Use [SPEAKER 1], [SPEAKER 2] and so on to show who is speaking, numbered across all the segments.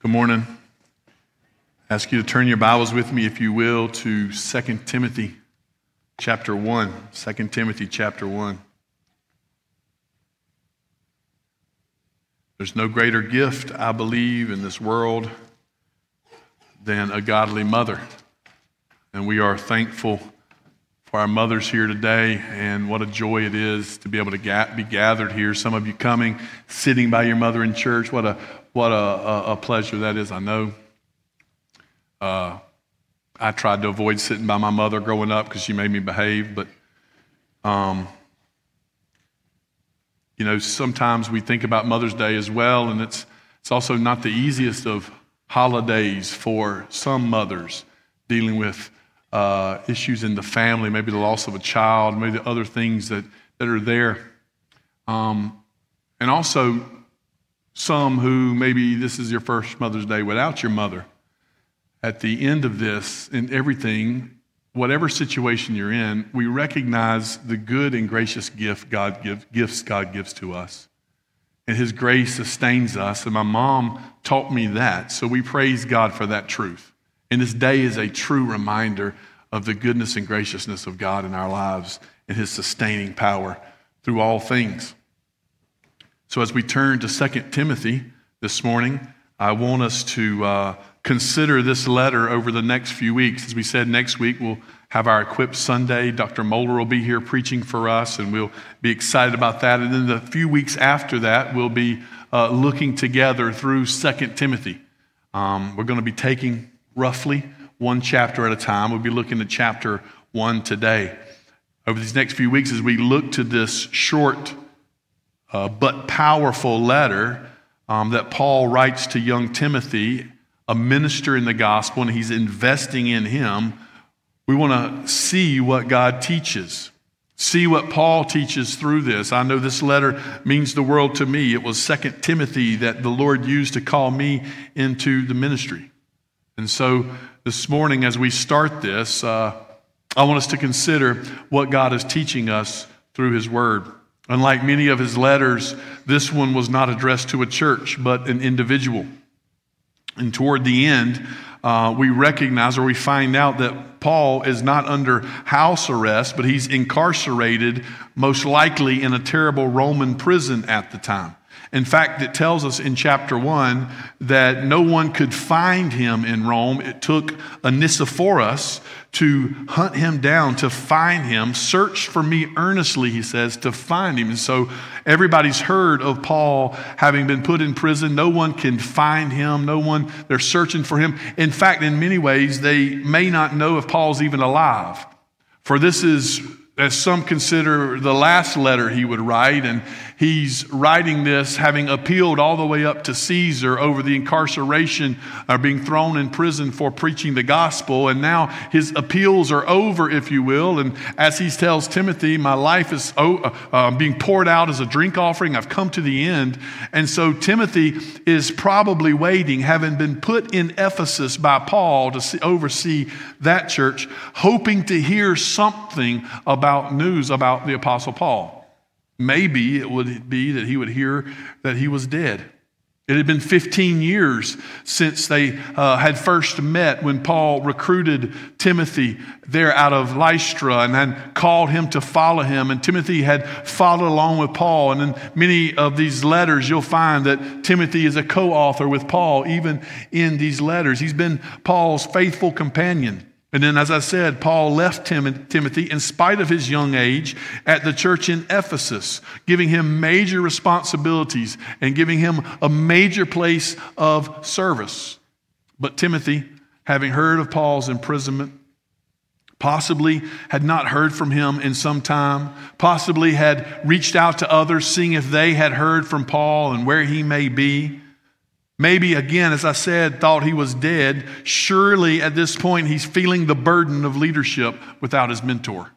[SPEAKER 1] Good morning. I ask you to turn your Bibles with me, if you will, to 2 Timothy chapter 1. 2 Timothy chapter 1. There's no greater gift, I believe, in this world than a godly mother. And we are thankful for our mothers here today, and what a joy it is to be able to be gathered here. Some of you coming, sitting by your mother in church. What a what a, a, a pleasure that is. I know. Uh, I tried to avoid sitting by my mother growing up because she made me behave, but um, you know, sometimes we think about Mother's Day as well, and it's it's also not the easiest of holidays for some mothers dealing with uh, issues in the family, maybe the loss of a child, maybe the other things that, that are there. Um, and also, some who maybe this is your first Mother's Day without your mother. At the end of this, in everything, whatever situation you're in, we recognize the good and gracious gift God give, gifts God gives to us. And His grace sustains us. And my mom taught me that. So we praise God for that truth. And this day is a true reminder of the goodness and graciousness of God in our lives and His sustaining power through all things. So, as we turn to 2 Timothy this morning, I want us to uh, consider this letter over the next few weeks. As we said, next week we'll have our Equip Sunday. Dr. Moeller will be here preaching for us, and we'll be excited about that. And then the few weeks after that, we'll be uh, looking together through 2 Timothy. Um, we're going to be taking roughly one chapter at a time. We'll be looking at chapter 1 today. Over these next few weeks, as we look to this short uh, but powerful letter um, that Paul writes to young Timothy, a minister in the gospel, and he's investing in him. We want to see what God teaches, see what Paul teaches through this. I know this letter means the world to me. It was Second Timothy that the Lord used to call me into the ministry. And so this morning, as we start this, uh, I want us to consider what God is teaching us through His Word. Unlike many of his letters, this one was not addressed to a church, but an individual. And toward the end, uh, we recognize or we find out that Paul is not under house arrest, but he's incarcerated, most likely in a terrible Roman prison at the time. In fact, it tells us in chapter 1 that no one could find him in Rome. It took Onesiphorus to hunt him down, to find him. Search for me earnestly, he says, to find him. And so everybody's heard of Paul having been put in prison. No one can find him. No one, they're searching for him. In fact, in many ways, they may not know if Paul's even alive. For this is as some consider the last letter he would write. And he's writing this having appealed all the way up to Caesar over the incarceration or being thrown in prison for preaching the gospel. And now his appeals are over, if you will. And as he tells Timothy, my life is uh, uh, being poured out as a drink offering. I've come to the end. And so Timothy is probably waiting, having been put in Ephesus by Paul to see, oversee that church, hoping to hear something about news about the Apostle Paul. Maybe it would be that he would hear that he was dead. It had been 15 years since they uh, had first met when Paul recruited Timothy there out of Lystra and had called him to follow him. And Timothy had followed along with Paul. And in many of these letters, you'll find that Timothy is a co author with Paul, even in these letters. He's been Paul's faithful companion. And then, as I said, Paul left Timothy in spite of his young age at the church in Ephesus, giving him major responsibilities and giving him a major place of service. But Timothy, having heard of Paul's imprisonment, possibly had not heard from him in some time, possibly had reached out to others, seeing if they had heard from Paul and where he may be. Maybe, again, as I said, thought he was dead. Surely at this point, he's feeling the burden of leadership without his mentor.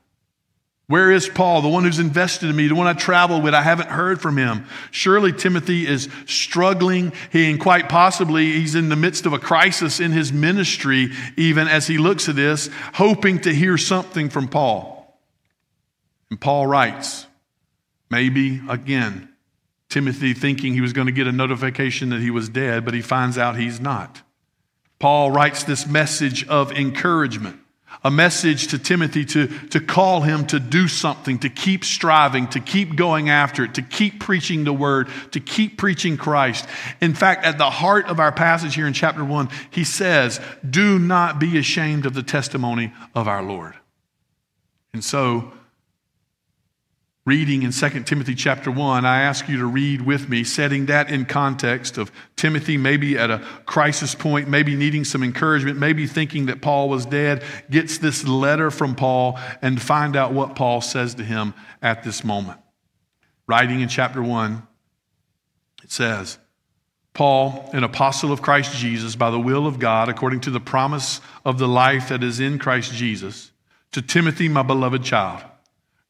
[SPEAKER 1] Where is Paul, the one who's invested in me, the one I travel with? I haven't heard from him. Surely Timothy is struggling. He, and quite possibly, he's in the midst of a crisis in his ministry, even as he looks at this, hoping to hear something from Paul. And Paul writes, maybe again, Timothy thinking he was going to get a notification that he was dead, but he finds out he's not. Paul writes this message of encouragement, a message to Timothy to, to call him to do something, to keep striving, to keep going after it, to keep preaching the word, to keep preaching Christ. In fact, at the heart of our passage here in chapter one, he says, Do not be ashamed of the testimony of our Lord. And so, reading in 2 Timothy chapter 1, I ask you to read with me, setting that in context of Timothy maybe at a crisis point, maybe needing some encouragement, maybe thinking that Paul was dead, gets this letter from Paul and find out what Paul says to him at this moment. Writing in chapter 1, it says, Paul, an apostle of Christ Jesus, by the will of God, according to the promise of the life that is in Christ Jesus, to Timothy, my beloved child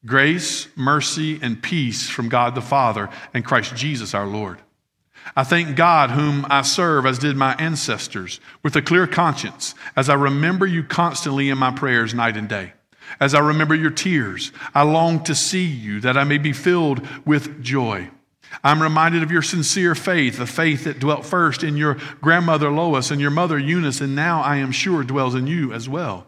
[SPEAKER 1] Grace, mercy, and peace from God the Father and Christ Jesus our Lord. I thank God, whom I serve, as did my ancestors, with a clear conscience, as I remember you constantly in my prayers night and day. As I remember your tears, I long to see you, that I may be filled with joy. I'm reminded of your sincere faith, the faith that dwelt first in your grandmother Lois and your mother Eunice, and now I am sure dwells in you as well.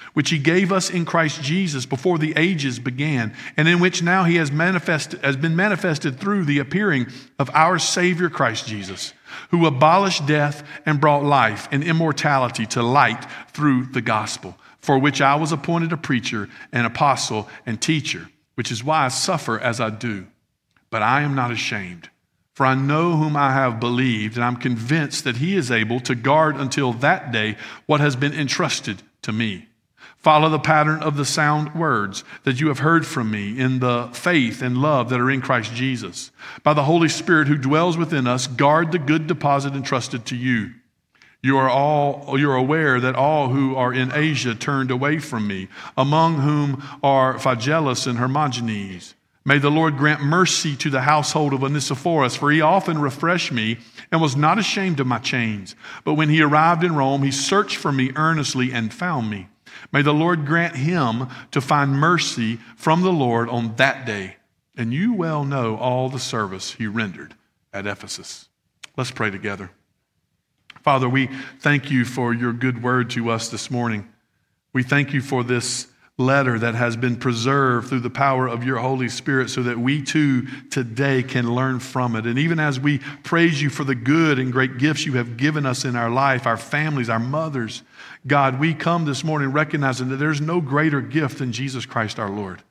[SPEAKER 1] which he gave us in Christ Jesus before the ages began, and in which now he has, manifested, has been manifested through the appearing of our Savior Christ Jesus who abolished death and brought life and immortality to light through the gospel for which I was appointed a preacher, an apostle, and teacher, which is why I suffer as I do. But I am not ashamed, for I know whom I have believed, and I'm convinced that he is able to guard until that day what has been entrusted to me. Follow the pattern of the sound words that you have heard from me in the faith and love that are in Christ Jesus. By the Holy Spirit who dwells within us, guard the good deposit entrusted to you. You are all you're aware that all who are in Asia turned away from me, among whom are Phygelus and Hermogenes. May the Lord grant mercy to the household of Onesiphorus, for he often refreshed me and was not ashamed of my chains. But when he arrived in Rome, he searched for me earnestly and found me. May the Lord grant him to find mercy from the Lord on that day. And you well know all the service he rendered at Ephesus. Let's pray together. Father, we thank you for your good word to us this morning. We thank you for this letter that has been preserved through the power of your Holy Spirit so that we too today can learn from it. And even as we praise you for the good and great gifts you have given us in our life, our families, our mothers, God, we come this morning recognizing that there's no greater gift than Jesus Christ our Lord.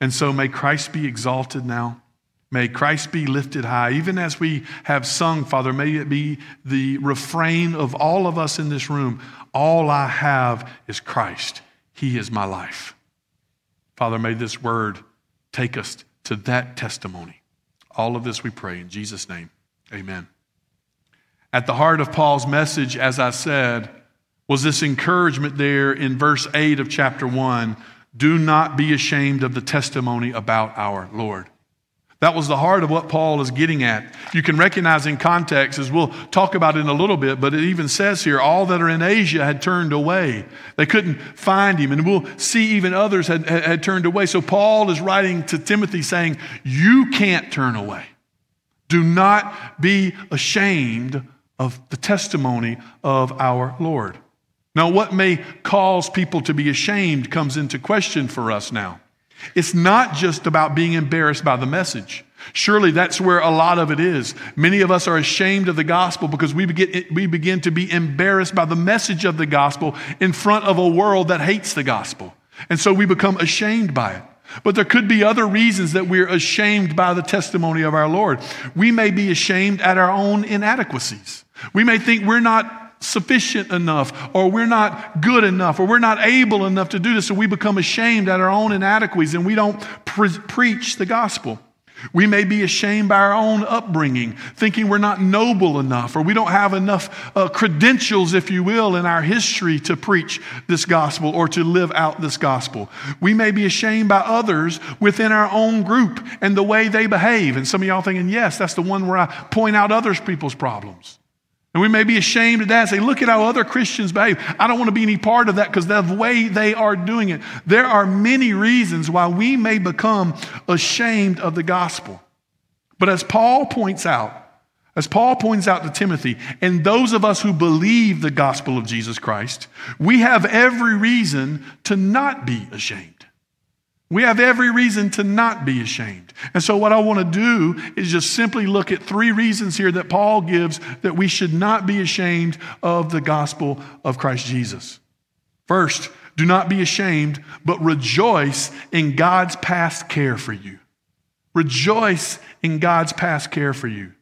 [SPEAKER 1] And so may Christ be exalted now. May Christ be lifted high. Even as we have sung, Father, may it be the refrain of all of us in this room all I have is Christ. He is my life. Father, may this word take us to that testimony. All of this we pray in Jesus' name. Amen. At the heart of Paul's message, as I said, was this encouragement there in verse 8 of chapter 1 do not be ashamed of the testimony about our Lord. That was the heart of what Paul is getting at. You can recognize in context, as we'll talk about in a little bit, but it even says here, all that are in Asia had turned away. They couldn't find him. And we'll see even others had, had turned away. So Paul is writing to Timothy saying, You can't turn away. Do not be ashamed of the testimony of our Lord. Now, what may cause people to be ashamed comes into question for us now. It's not just about being embarrassed by the message. Surely that's where a lot of it is. Many of us are ashamed of the gospel because we begin, we begin to be embarrassed by the message of the gospel in front of a world that hates the gospel. And so we become ashamed by it. But there could be other reasons that we're ashamed by the testimony of our Lord. We may be ashamed at our own inadequacies. We may think we're not sufficient enough, or we're not good enough, or we're not able enough to do this, so we become ashamed at our own inadequacies and we don't pre- preach the gospel. We may be ashamed by our own upbringing, thinking we're not noble enough or we don't have enough uh, credentials, if you will, in our history to preach this gospel or to live out this gospel. We may be ashamed by others within our own group and the way they behave. And some of y'all thinking, yes, that's the one where I point out other people's problems. And we may be ashamed of that and say, look at how other Christians behave. I don't want to be any part of that because the way they are doing it. There are many reasons why we may become ashamed of the gospel. But as Paul points out, as Paul points out to Timothy, and those of us who believe the gospel of Jesus Christ, we have every reason to not be ashamed. We have every reason to not be ashamed. And so, what I want to do is just simply look at three reasons here that Paul gives that we should not be ashamed of the gospel of Christ Jesus. First, do not be ashamed, but rejoice in God's past care for you. Rejoice in God's past care for you.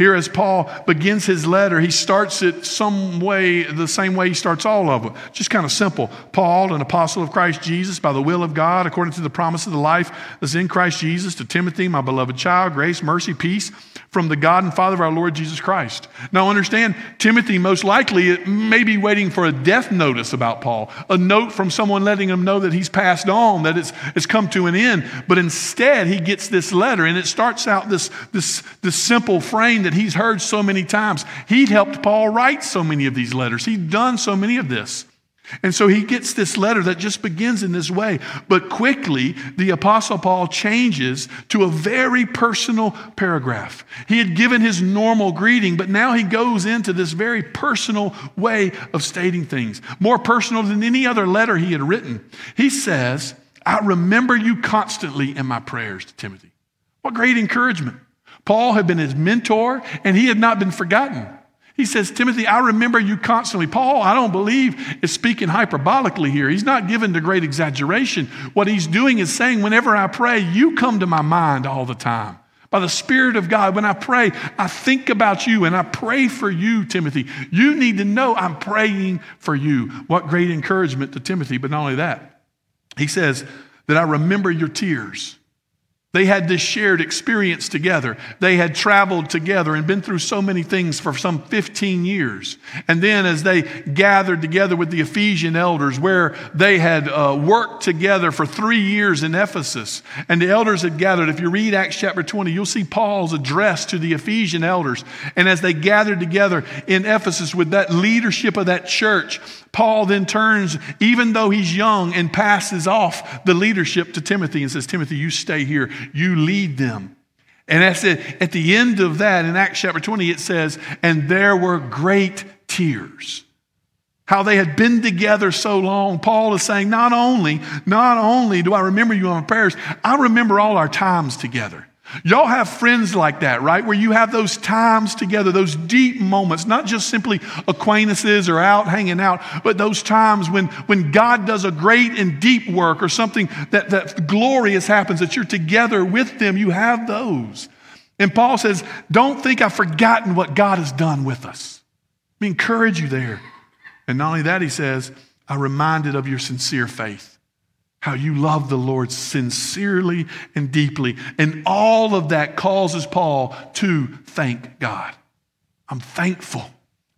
[SPEAKER 1] Here, as Paul begins his letter, he starts it some way, the same way he starts all of them. Just kind of simple. Paul, an apostle of Christ Jesus, by the will of God, according to the promise of the life that's in Christ Jesus, to Timothy, my beloved child, grace, mercy, peace from the God and Father of our Lord Jesus Christ. Now, understand, Timothy most likely may be waiting for a death notice about Paul, a note from someone letting him know that he's passed on, that it's, it's come to an end. But instead, he gets this letter, and it starts out this, this, this simple frame that he's heard so many times. He'd helped Paul write so many of these letters, he'd done so many of this. And so he gets this letter that just begins in this way. But quickly, the Apostle Paul changes to a very personal paragraph. He had given his normal greeting, but now he goes into this very personal way of stating things, more personal than any other letter he had written. He says, I remember you constantly in my prayers to Timothy. What great encouragement. Paul had been his mentor, and he had not been forgotten. He says, Timothy, I remember you constantly. Paul, I don't believe, is speaking hyperbolically here. He's not given to great exaggeration. What he's doing is saying, whenever I pray, you come to my mind all the time. By the Spirit of God, when I pray, I think about you and I pray for you, Timothy. You need to know I'm praying for you. What great encouragement to Timothy. But not only that, he says that I remember your tears. They had this shared experience together. They had traveled together and been through so many things for some 15 years. And then, as they gathered together with the Ephesian elders, where they had uh, worked together for three years in Ephesus, and the elders had gathered, if you read Acts chapter 20, you'll see Paul's address to the Ephesian elders. And as they gathered together in Ephesus with that leadership of that church, Paul then turns, even though he's young, and passes off the leadership to Timothy and says, Timothy, you stay here, you lead them. And at the, at the end of that, in Acts chapter 20, it says, and there were great tears. How they had been together so long. Paul is saying, not only, not only do I remember you on prayers, I remember all our times together. Y'all have friends like that, right? Where you have those times together, those deep moments, not just simply acquaintances or out hanging out, but those times when, when God does a great and deep work or something that, that glorious happens, that you're together with them. You have those. And Paul says, Don't think I've forgotten what God has done with us. Me encourage you there. And not only that, he says, I'm reminded of your sincere faith how you love the Lord sincerely and deeply. And all of that causes Paul to thank God. I'm thankful.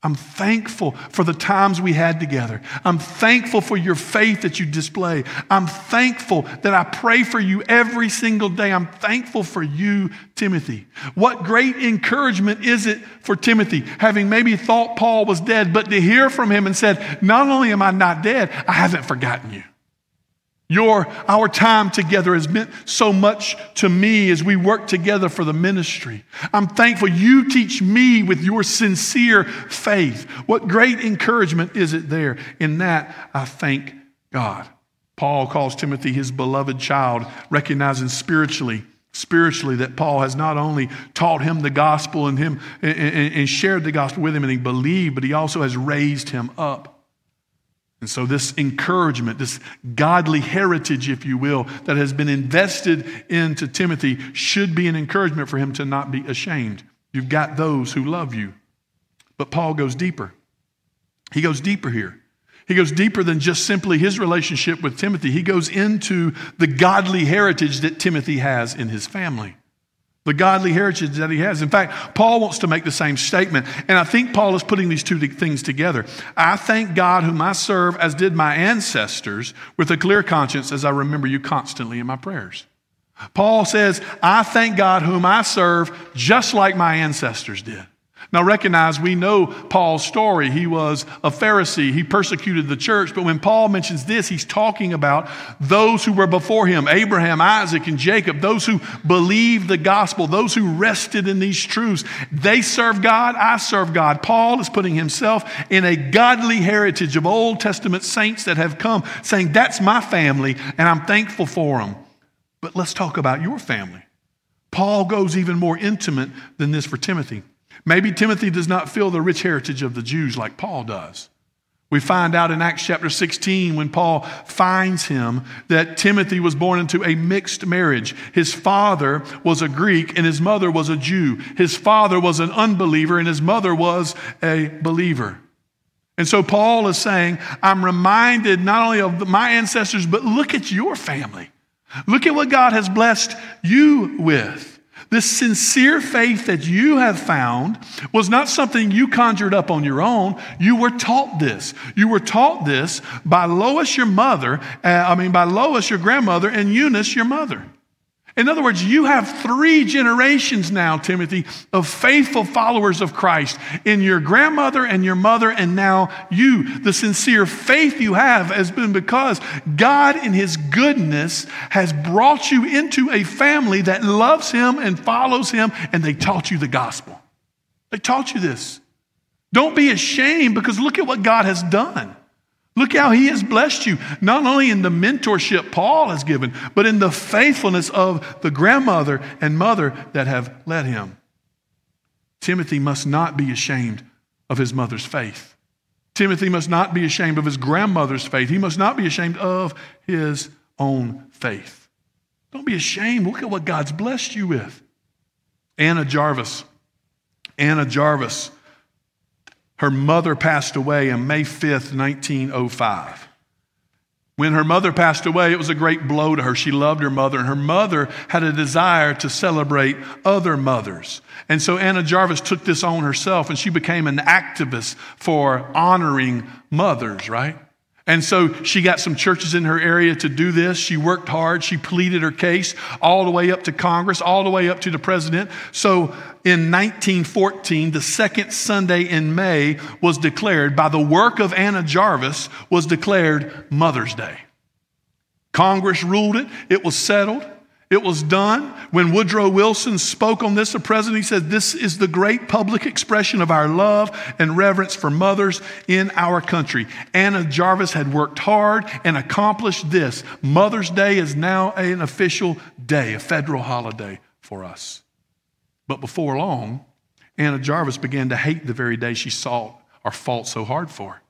[SPEAKER 1] I'm thankful for the times we had together. I'm thankful for your faith that you display. I'm thankful that I pray for you every single day. I'm thankful for you, Timothy. What great encouragement is it for Timothy, having maybe thought Paul was dead, but to hear from him and said, Not only am I not dead, I haven't forgotten you. Your, our time together has meant so much to me as we work together for the ministry. I'm thankful you teach me with your sincere faith. What great encouragement is it there? In that, I thank God. Paul calls Timothy his beloved child, recognizing spiritually spiritually that Paul has not only taught him the gospel and him and, and, and, shared the gospel with him and he believed, but he also has raised him up. And so, this encouragement, this godly heritage, if you will, that has been invested into Timothy should be an encouragement for him to not be ashamed. You've got those who love you. But Paul goes deeper. He goes deeper here. He goes deeper than just simply his relationship with Timothy. He goes into the godly heritage that Timothy has in his family. The godly heritage that he has. In fact, Paul wants to make the same statement, and I think Paul is putting these two things together. I thank God, whom I serve, as did my ancestors, with a clear conscience, as I remember you constantly in my prayers. Paul says, I thank God, whom I serve, just like my ancestors did. Now, recognize we know Paul's story. He was a Pharisee, he persecuted the church. But when Paul mentions this, he's talking about those who were before him Abraham, Isaac, and Jacob, those who believed the gospel, those who rested in these truths. They serve God, I serve God. Paul is putting himself in a godly heritage of Old Testament saints that have come, saying, That's my family, and I'm thankful for them. But let's talk about your family. Paul goes even more intimate than this for Timothy. Maybe Timothy does not feel the rich heritage of the Jews like Paul does. We find out in Acts chapter 16 when Paul finds him that Timothy was born into a mixed marriage. His father was a Greek and his mother was a Jew. His father was an unbeliever and his mother was a believer. And so Paul is saying, I'm reminded not only of my ancestors, but look at your family. Look at what God has blessed you with. This sincere faith that you have found was not something you conjured up on your own. You were taught this. You were taught this by Lois, your mother, uh, I mean, by Lois, your grandmother, and Eunice, your mother. In other words, you have three generations now, Timothy, of faithful followers of Christ in your grandmother and your mother, and now you. The sincere faith you have has been because God, in His goodness, has brought you into a family that loves Him and follows Him, and they taught you the gospel. They taught you this. Don't be ashamed because look at what God has done. Look how he has blessed you, not only in the mentorship Paul has given, but in the faithfulness of the grandmother and mother that have led him. Timothy must not be ashamed of his mother's faith. Timothy must not be ashamed of his grandmother's faith. He must not be ashamed of his own faith. Don't be ashamed. Look at what God's blessed you with. Anna Jarvis. Anna Jarvis her mother passed away on May 5th, 1905. When her mother passed away, it was a great blow to her. She loved her mother, and her mother had a desire to celebrate other mothers. And so Anna Jarvis took this on herself, and she became an activist for honoring mothers, right? And so she got some churches in her area to do this. She worked hard. She pleaded her case all the way up to Congress, all the way up to the president. So in 1914, the second Sunday in May was declared, by the work of Anna Jarvis, was declared Mother's Day. Congress ruled it, it was settled. It was done. When Woodrow Wilson spoke on this, the president, he said, This is the great public expression of our love and reverence for mothers in our country. Anna Jarvis had worked hard and accomplished this. Mother's Day is now an official day, a federal holiday for us. But before long, Anna Jarvis began to hate the very day she sought or fought so hard for.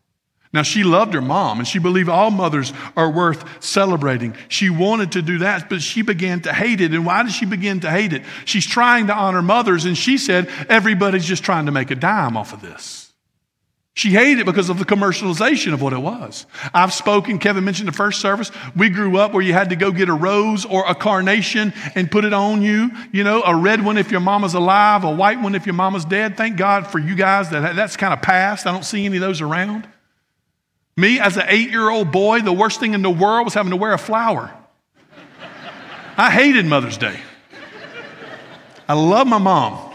[SPEAKER 1] Now, she loved her mom and she believed all mothers are worth celebrating. She wanted to do that, but she began to hate it. And why did she begin to hate it? She's trying to honor mothers, and she said, everybody's just trying to make a dime off of this. She hated it because of the commercialization of what it was. I've spoken, Kevin mentioned the first service. We grew up where you had to go get a rose or a carnation and put it on you. You know, a red one if your mama's alive, a white one if your mama's dead. Thank God for you guys that that's kind of past. I don't see any of those around. Me, as an eight year old boy, the worst thing in the world was having to wear a flower. I hated Mother's Day. I love my mom.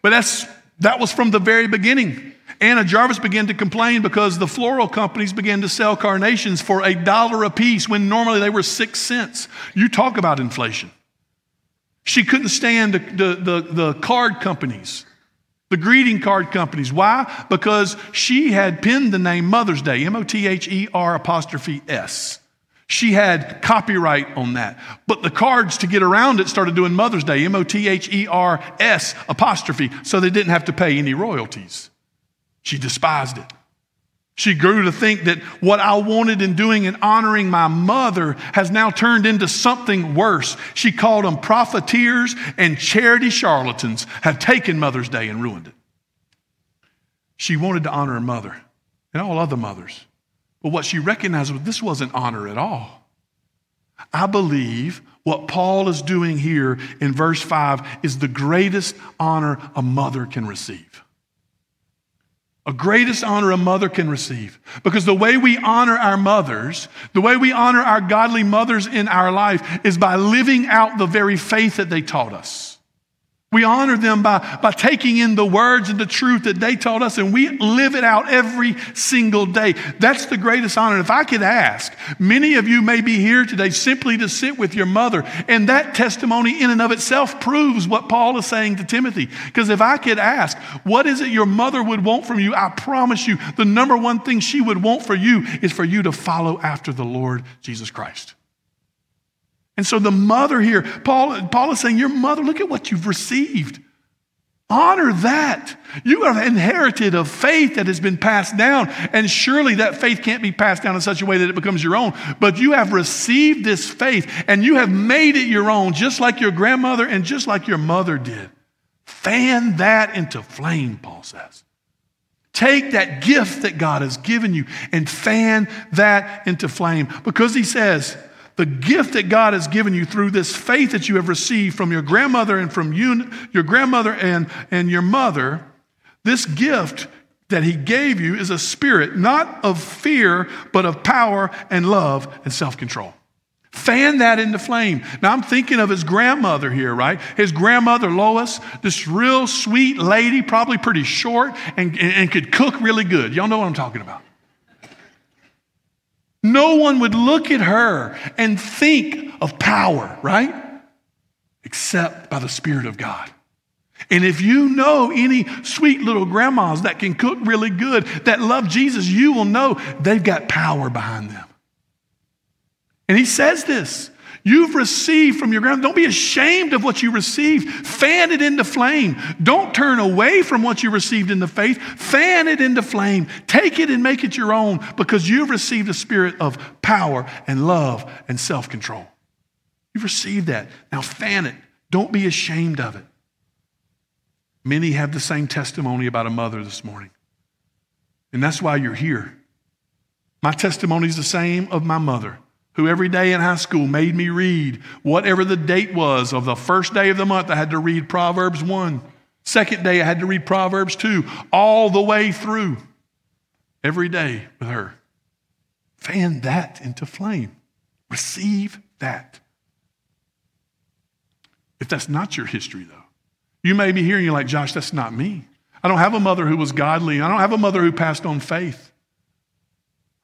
[SPEAKER 1] But that's, that was from the very beginning. Anna Jarvis began to complain because the floral companies began to sell carnations for a dollar a piece when normally they were six cents. You talk about inflation. She couldn't stand the, the, the, the card companies the greeting card companies. Why? Because she had pinned the name Mother's Day, M O T H E R apostrophe S. She had copyright on that. But the cards to get around it started doing Mother's Day, M O T H E R S apostrophe, so they didn't have to pay any royalties. She despised it. She grew to think that what I wanted in doing and honoring my mother has now turned into something worse. She called them profiteers and charity charlatans have taken Mother's Day and ruined it. She wanted to honor her mother and all other mothers. But what she recognized was this wasn't honor at all. I believe what Paul is doing here in verse 5 is the greatest honor a mother can receive. A greatest honor a mother can receive. Because the way we honor our mothers, the way we honor our godly mothers in our life is by living out the very faith that they taught us. We honor them by, by taking in the words and the truth that they taught us, and we live it out every single day. That's the greatest honor. If I could ask, many of you may be here today simply to sit with your mother, and that testimony in and of itself proves what Paul is saying to Timothy. Because if I could ask, what is it your mother would want from you? I promise you, the number one thing she would want for you is for you to follow after the Lord Jesus Christ. And so the mother here, Paul, Paul is saying, Your mother, look at what you've received. Honor that. You have inherited a faith that has been passed down, and surely that faith can't be passed down in such a way that it becomes your own. But you have received this faith, and you have made it your own, just like your grandmother and just like your mother did. Fan that into flame, Paul says. Take that gift that God has given you and fan that into flame. Because he says, the gift that God has given you through this faith that you have received from your grandmother and from you, your grandmother and, and your mother, this gift that he gave you is a spirit, not of fear, but of power and love and self control. Fan that into flame. Now, I'm thinking of his grandmother here, right? His grandmother, Lois, this real sweet lady, probably pretty short and, and, and could cook really good. Y'all know what I'm talking about. No one would look at her and think of power, right? Except by the Spirit of God. And if you know any sweet little grandmas that can cook really good, that love Jesus, you will know they've got power behind them. And he says this You've received from your ground. Don't be ashamed of what you received. Fan it into flame. Don't turn away from what you received in the faith. Fan it into flame. Take it and make it your own because you've received a spirit of power and love and self control. You've received that. Now fan it. Don't be ashamed of it. Many have the same testimony about a mother this morning. And that's why you're here. My testimony is the same of my mother who every day in high school made me read whatever the date was of the first day of the month. I had to read Proverbs 1. Second day, I had to read Proverbs 2, all the way through every day with her. Fan that into flame. Receive that. If that's not your history, though, you may be hearing you're like, Josh, that's not me. I don't have a mother who was godly. I don't have a mother who passed on faith.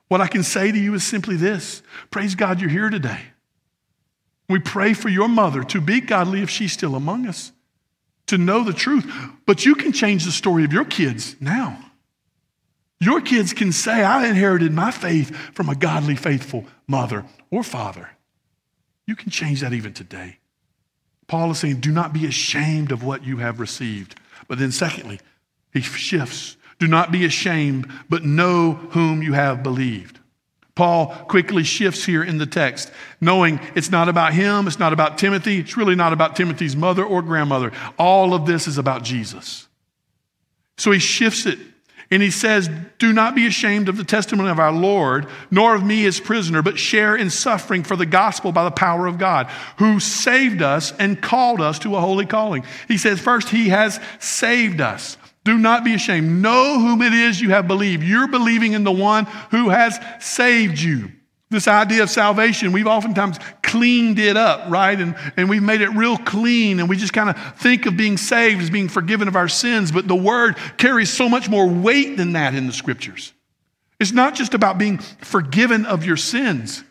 [SPEAKER 1] What I can say to you is simply this Praise God you're here today. We pray for your mother to be godly if she's still among us, to know the truth. But you can change the story of your kids now. Your kids can say, I inherited my faith from a godly, faithful mother or father. You can change that even today. Paul is saying, do not be ashamed of what you have received. But then, secondly, he shifts do not be ashamed, but know whom you have believed. Paul quickly shifts here in the text, knowing it's not about him, it's not about Timothy, it's really not about Timothy's mother or grandmother. All of this is about Jesus. So he shifts it and he says, Do not be ashamed of the testimony of our Lord, nor of me as prisoner, but share in suffering for the gospel by the power of God, who saved us and called us to a holy calling. He says, First, he has saved us. Do not be ashamed. Know whom it is you have believed. You're believing in the one who has saved you. This idea of salvation, we've oftentimes cleaned it up, right? And, and we've made it real clean, and we just kind of think of being saved as being forgiven of our sins. But the word carries so much more weight than that in the scriptures. It's not just about being forgiven of your sins,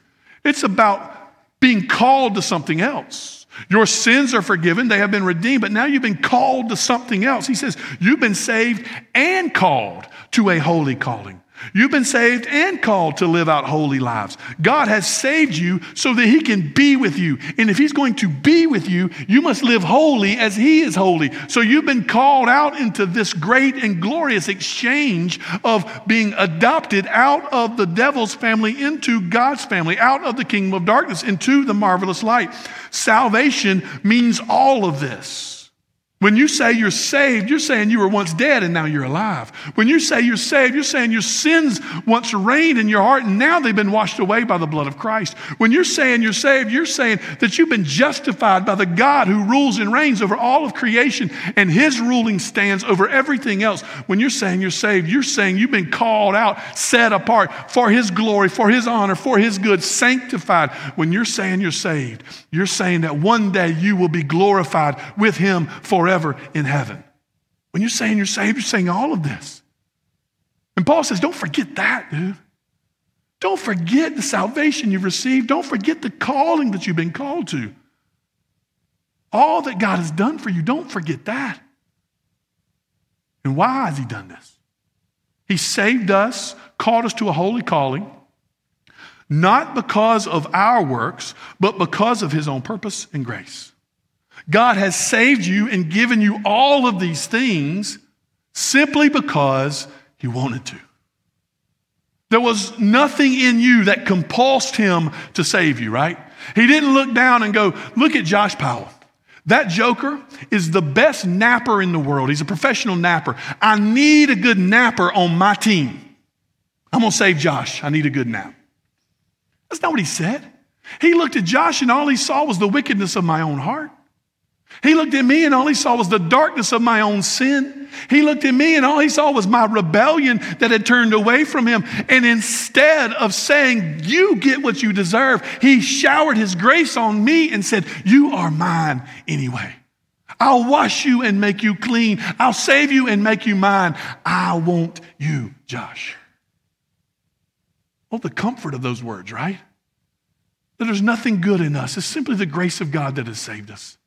[SPEAKER 1] it's about being called to something else. Your sins are forgiven, they have been redeemed, but now you've been called to something else. He says, You've been saved and called to a holy calling. You've been saved and called to live out holy lives. God has saved you so that He can be with you. And if He's going to be with you, you must live holy as He is holy. So you've been called out into this great and glorious exchange of being adopted out of the devil's family into God's family, out of the kingdom of darkness into the marvelous light. Salvation means all of this When you say you're saved, you're saying you were once dead and now you're alive. When you say you're saved, you're saying your sins once reigned in your heart and now they've been washed away by the blood of Christ. When you're saying you're saved, you're saying that you've been justified by the God who rules and reigns over all of creation and his ruling stands over everything else. When you're saying you're saved, you're saying you've been called out, set apart for his glory, for his honor, for his good, sanctified. When you're saying you're saved, you're saying that one day you will be glorified with him forever forever in heaven. When you're saying you're saved, you're saying all of this. And Paul says, don't forget that, dude. Don't forget the salvation you've received. Don't forget the calling that you've been called to. All that God has done for you, don't forget that. And why has He done this? He saved us, called us to a holy calling, not because of our works, but because of His own purpose and grace. God has saved you and given you all of these things simply because He wanted to. There was nothing in you that compulsed Him to save you, right? He didn't look down and go, Look at Josh Powell. That joker is the best napper in the world. He's a professional napper. I need a good napper on my team. I'm going to save Josh. I need a good nap. That's not what he said. He looked at Josh and all he saw was the wickedness of my own heart. He looked at me and all he saw was the darkness of my own sin. He looked at me and all he saw was my rebellion that had turned away from him. And instead of saying, You get what you deserve, he showered his grace on me and said, You are mine anyway. I'll wash you and make you clean. I'll save you and make you mine. I want you, Josh. Well, the comfort of those words, right? That there's nothing good in us. It's simply the grace of God that has saved us.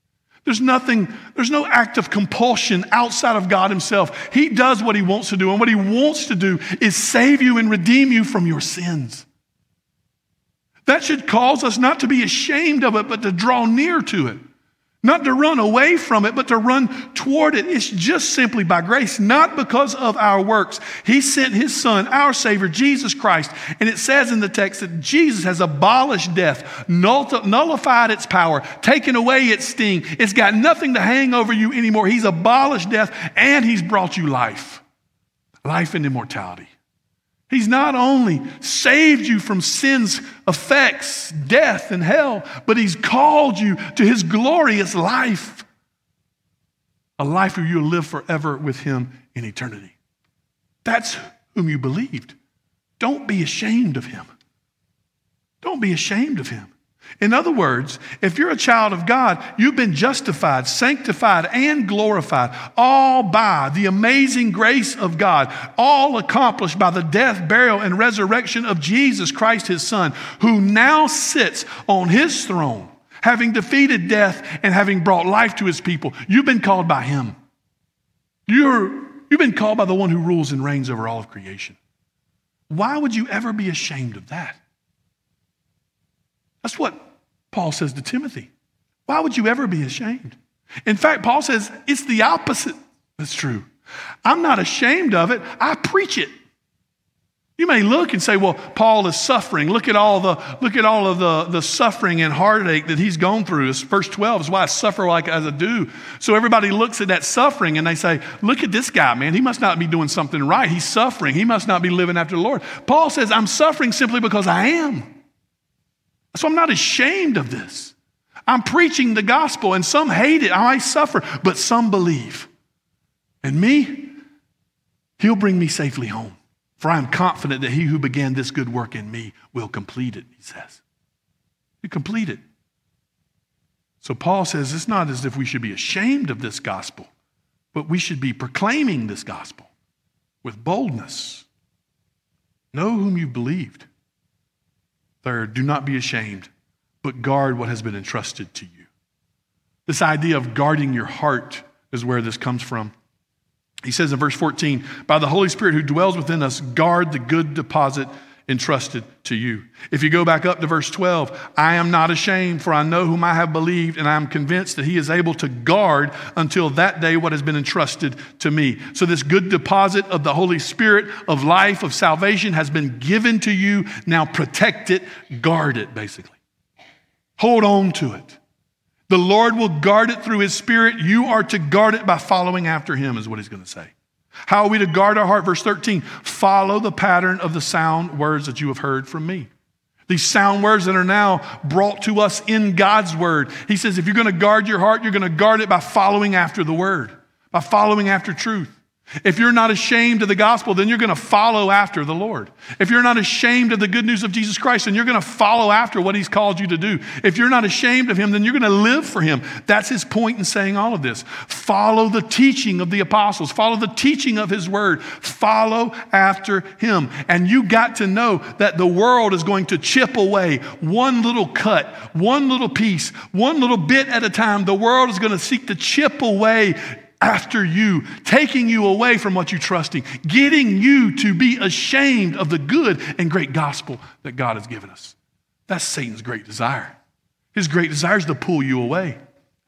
[SPEAKER 1] There's nothing, there's no act of compulsion outside of God Himself. He does what He wants to do, and what He wants to do is save you and redeem you from your sins. That should cause us not to be ashamed of it, but to draw near to it. Not to run away from it, but to run toward it. It's just simply by grace, not because of our works. He sent His Son, our Savior, Jesus Christ. And it says in the text that Jesus has abolished death, nullified its power, taken away its sting. It's got nothing to hang over you anymore. He's abolished death and He's brought you life life and immortality. He's not only saved you from sin's effects, death and hell, but He's called you to His glorious life. A life where you'll live forever with Him in eternity. That's whom you believed. Don't be ashamed of Him. Don't be ashamed of Him. In other words, if you're a child of God, you've been justified, sanctified, and glorified, all by the amazing grace of God, all accomplished by the death, burial, and resurrection of Jesus Christ, his Son, who now sits on his throne, having defeated death and having brought life to his people. You've been called by him. You're, you've been called by the one who rules and reigns over all of creation. Why would you ever be ashamed of that? That's what Paul says to Timothy. Why would you ever be ashamed? In fact, Paul says it's the opposite that's true. I'm not ashamed of it, I preach it. You may look and say, well, Paul is suffering. Look at all the look at all of the, the suffering and heartache that he's gone through. It's verse 12 is why I suffer like as I do. So everybody looks at that suffering and they say, look at this guy, man. He must not be doing something right. He's suffering. He must not be living after the Lord. Paul says, I'm suffering simply because I am. So I'm not ashamed of this. I'm preaching the gospel, and some hate it. I suffer, but some believe. And me, he'll bring me safely home. For I am confident that he who began this good work in me will complete it, he says. You complete it. So Paul says it's not as if we should be ashamed of this gospel, but we should be proclaiming this gospel with boldness. Know whom you believed Third, do not be ashamed, but guard what has been entrusted to you. This idea of guarding your heart is where this comes from. He says in verse 14, by the Holy Spirit who dwells within us, guard the good deposit entrusted to you. If you go back up to verse 12, I am not ashamed, for I know whom I have believed, and I am convinced that he is able to guard until that day what has been entrusted to me. So, this good deposit of the Holy Spirit, of life, of salvation has been given to you. Now, protect it, guard it, basically. Hold on to it. The Lord will guard it through his spirit. You are to guard it by following after him, is what he's going to say. How are we to guard our heart? Verse 13 follow the pattern of the sound words that you have heard from me. These sound words that are now brought to us in God's word. He says, if you're going to guard your heart, you're going to guard it by following after the word, by following after truth. If you're not ashamed of the gospel, then you're going to follow after the Lord. If you're not ashamed of the good news of Jesus Christ, then you're going to follow after what He's called you to do. If you're not ashamed of Him, then you're going to live for Him. That's His point in saying all of this. Follow the teaching of the apostles, follow the teaching of His word, follow after Him. And you got to know that the world is going to chip away one little cut, one little piece, one little bit at a time. The world is going to seek to chip away after you, taking you away from what you're trusting, getting you to be ashamed of the good and great gospel that God has given us. That's Satan's great desire. His great desire is to pull you away.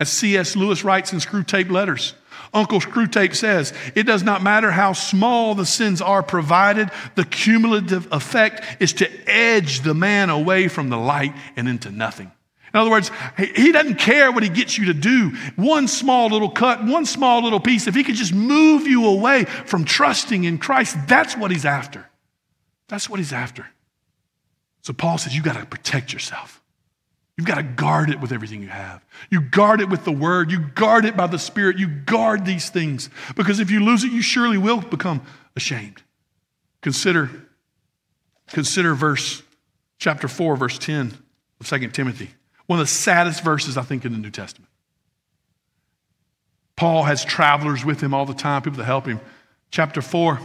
[SPEAKER 1] As C.S. Lewis writes in Screwtape Letters, Uncle Screwtape says, It does not matter how small the sins are provided, the cumulative effect is to edge the man away from the light and into nothing. In other words, he doesn't care what he gets you to do. One small little cut, one small little piece, if he could just move you away from trusting in Christ, that's what he's after. That's what he's after. So Paul says, you've got to protect yourself. You've got to guard it with everything you have. You guard it with the word. You guard it by the Spirit. You guard these things. Because if you lose it, you surely will become ashamed. Consider, consider verse chapter 4, verse 10 of 2 Timothy. One of the saddest verses, I think, in the New Testament. Paul has travelers with him all the time, people to help him. Chapter 4,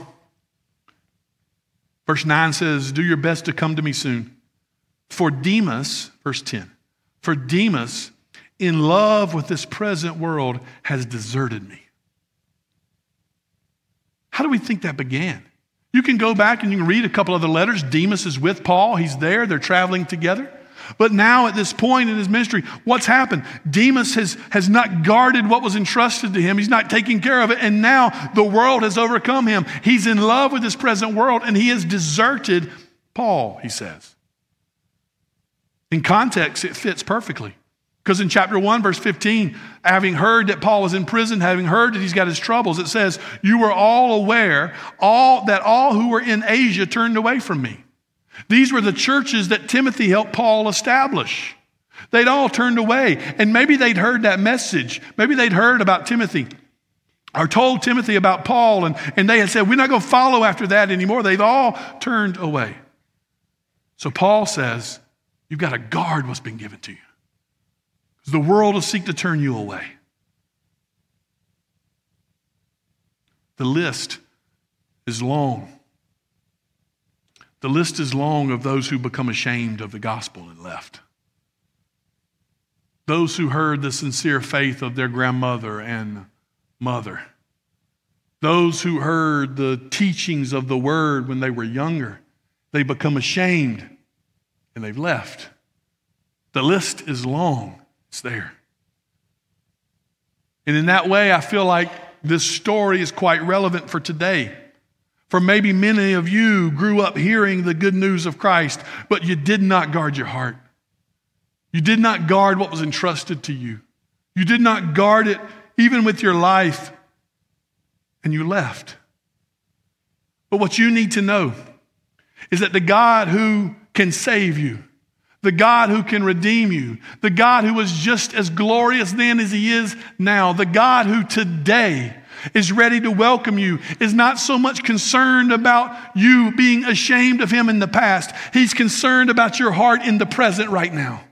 [SPEAKER 1] verse 9 says, Do your best to come to me soon. For Demas, verse 10, for Demas, in love with this present world, has deserted me. How do we think that began? You can go back and you can read a couple other letters. Demas is with Paul, he's there, they're traveling together. But now, at this point in his ministry, what's happened? Demas has, has not guarded what was entrusted to him. He's not taking care of it. And now the world has overcome him. He's in love with this present world and he has deserted Paul, he says. In context, it fits perfectly. Because in chapter 1, verse 15, having heard that Paul was in prison, having heard that he's got his troubles, it says, You were all aware all, that all who were in Asia turned away from me. These were the churches that Timothy helped Paul establish. They'd all turned away, and maybe they'd heard that message. Maybe they'd heard about Timothy or told Timothy about Paul, and, and they had said, We're not going to follow after that anymore. They've all turned away. So Paul says, You've got to guard what's been given to you. Because the world will seek to turn you away. The list is long. The list is long of those who become ashamed of the gospel and left. Those who heard the sincere faith of their grandmother and mother. Those who heard the teachings of the word when they were younger. They become ashamed and they've left. The list is long, it's there. And in that way, I feel like this story is quite relevant for today. For maybe many of you grew up hearing the good news of Christ, but you did not guard your heart. You did not guard what was entrusted to you. You did not guard it even with your life, and you left. But what you need to know is that the God who can save you, the God who can redeem you, the God who was just as glorious then as he is now, the God who today is ready to welcome you, is not so much concerned about you being ashamed of him in the past. He's concerned about your heart in the present right now.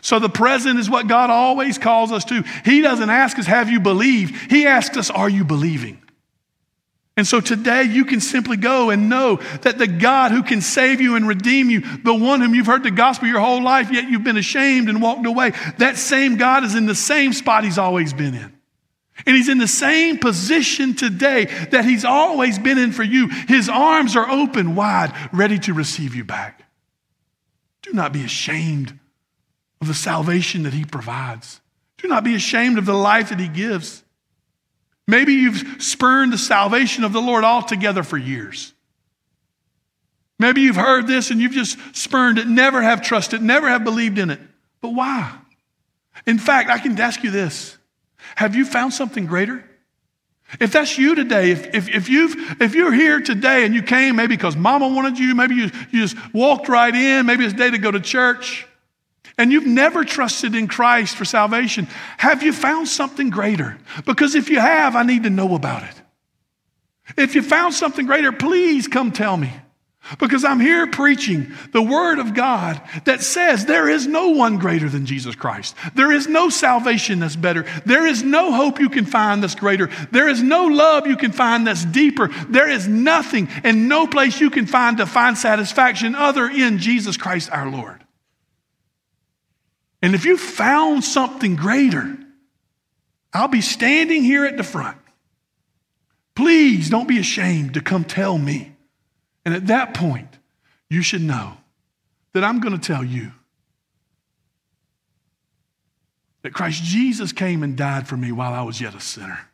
[SPEAKER 1] So the present is what God always calls us to. He doesn't ask us, Have you believed? He asks us, Are you believing? And so today you can simply go and know that the God who can save you and redeem you, the one whom you've heard the gospel your whole life, yet you've been ashamed and walked away, that same God is in the same spot he's always been in. And he's in the same position today that he's always been in for you. His arms are open wide, ready to receive you back. Do not be ashamed of the salvation that he provides. Do not be ashamed of the life that he gives. Maybe you've spurned the salvation of the Lord altogether for years. Maybe you've heard this and you've just spurned it, never have trusted, never have believed in it. But why? In fact, I can ask you this Have you found something greater? If that's you today, if, if, if, you've, if you're here today and you came maybe because mama wanted you, maybe you, you just walked right in, maybe it's day to go to church, and you've never trusted in Christ for salvation, have you found something greater? Because if you have, I need to know about it. If you found something greater, please come tell me. Because I'm here preaching the Word of God that says there is no one greater than Jesus Christ. There is no salvation that's better. There is no hope you can find that's greater. There is no love you can find that's deeper. There is nothing and no place you can find to find satisfaction other in Jesus Christ our Lord. And if you found something greater, I'll be standing here at the front. Please don't be ashamed to come tell me. And at that point, you should know that I'm going to tell you that Christ Jesus came and died for me while I was yet a sinner.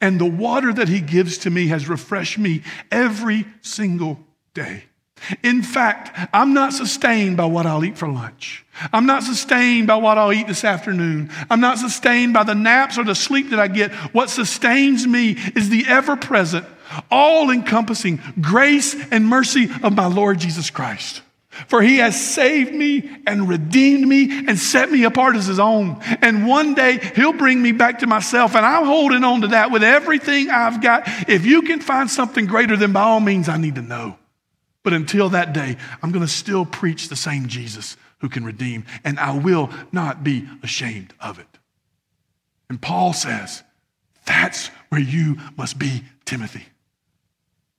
[SPEAKER 1] And the water that he gives to me has refreshed me every single day. In fact, I'm not sustained by what I'll eat for lunch. I'm not sustained by what I'll eat this afternoon. I'm not sustained by the naps or the sleep that I get. What sustains me is the ever present all encompassing grace and mercy of my Lord Jesus Christ. For he has saved me and redeemed me and set me apart as his own. And one day he'll bring me back to myself. And I'm holding on to that with everything I've got. If you can find something greater, then by all means, I need to know. But until that day, I'm going to still preach the same Jesus who can redeem. And I will not be ashamed of it. And Paul says, that's where you must be, Timothy.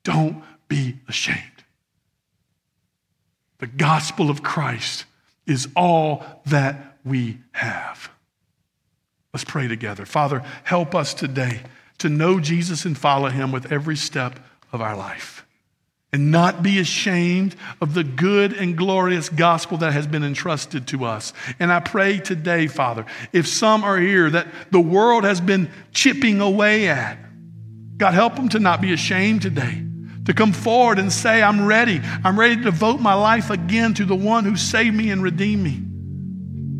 [SPEAKER 1] Don't be ashamed. The gospel of Christ is all that we have. Let's pray together. Father, help us today to know Jesus and follow him with every step of our life and not be ashamed of the good and glorious gospel that has been entrusted to us. And I pray today, Father, if some are here that the world has been chipping away at, God, help them to not be ashamed today to come forward and say, I'm ready. I'm ready to devote my life again to the one who saved me and redeemed me.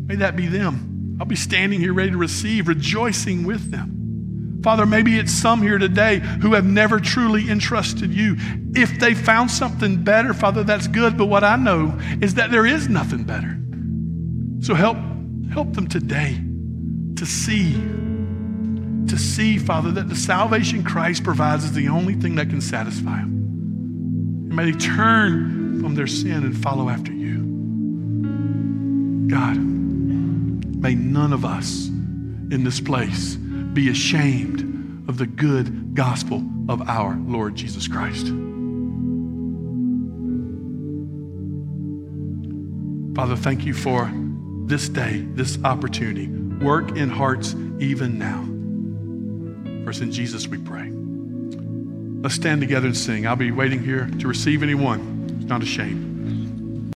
[SPEAKER 1] May that be them. I'll be standing here ready to receive, rejoicing with them. Father, maybe it's some here today who have never truly entrusted you. If they found something better, Father, that's good. But what I know is that there is nothing better. So help, help them today to see to see, Father, that the salvation Christ provides is the only thing that can satisfy them. And may they turn from their sin and follow after you. God, may none of us in this place be ashamed of the good gospel of our Lord Jesus Christ. Father, thank you for this day, this opportunity. Work in hearts even now. First, in Jesus we pray. Let's stand together and sing. I'll be waiting here to receive anyone It's not ashamed.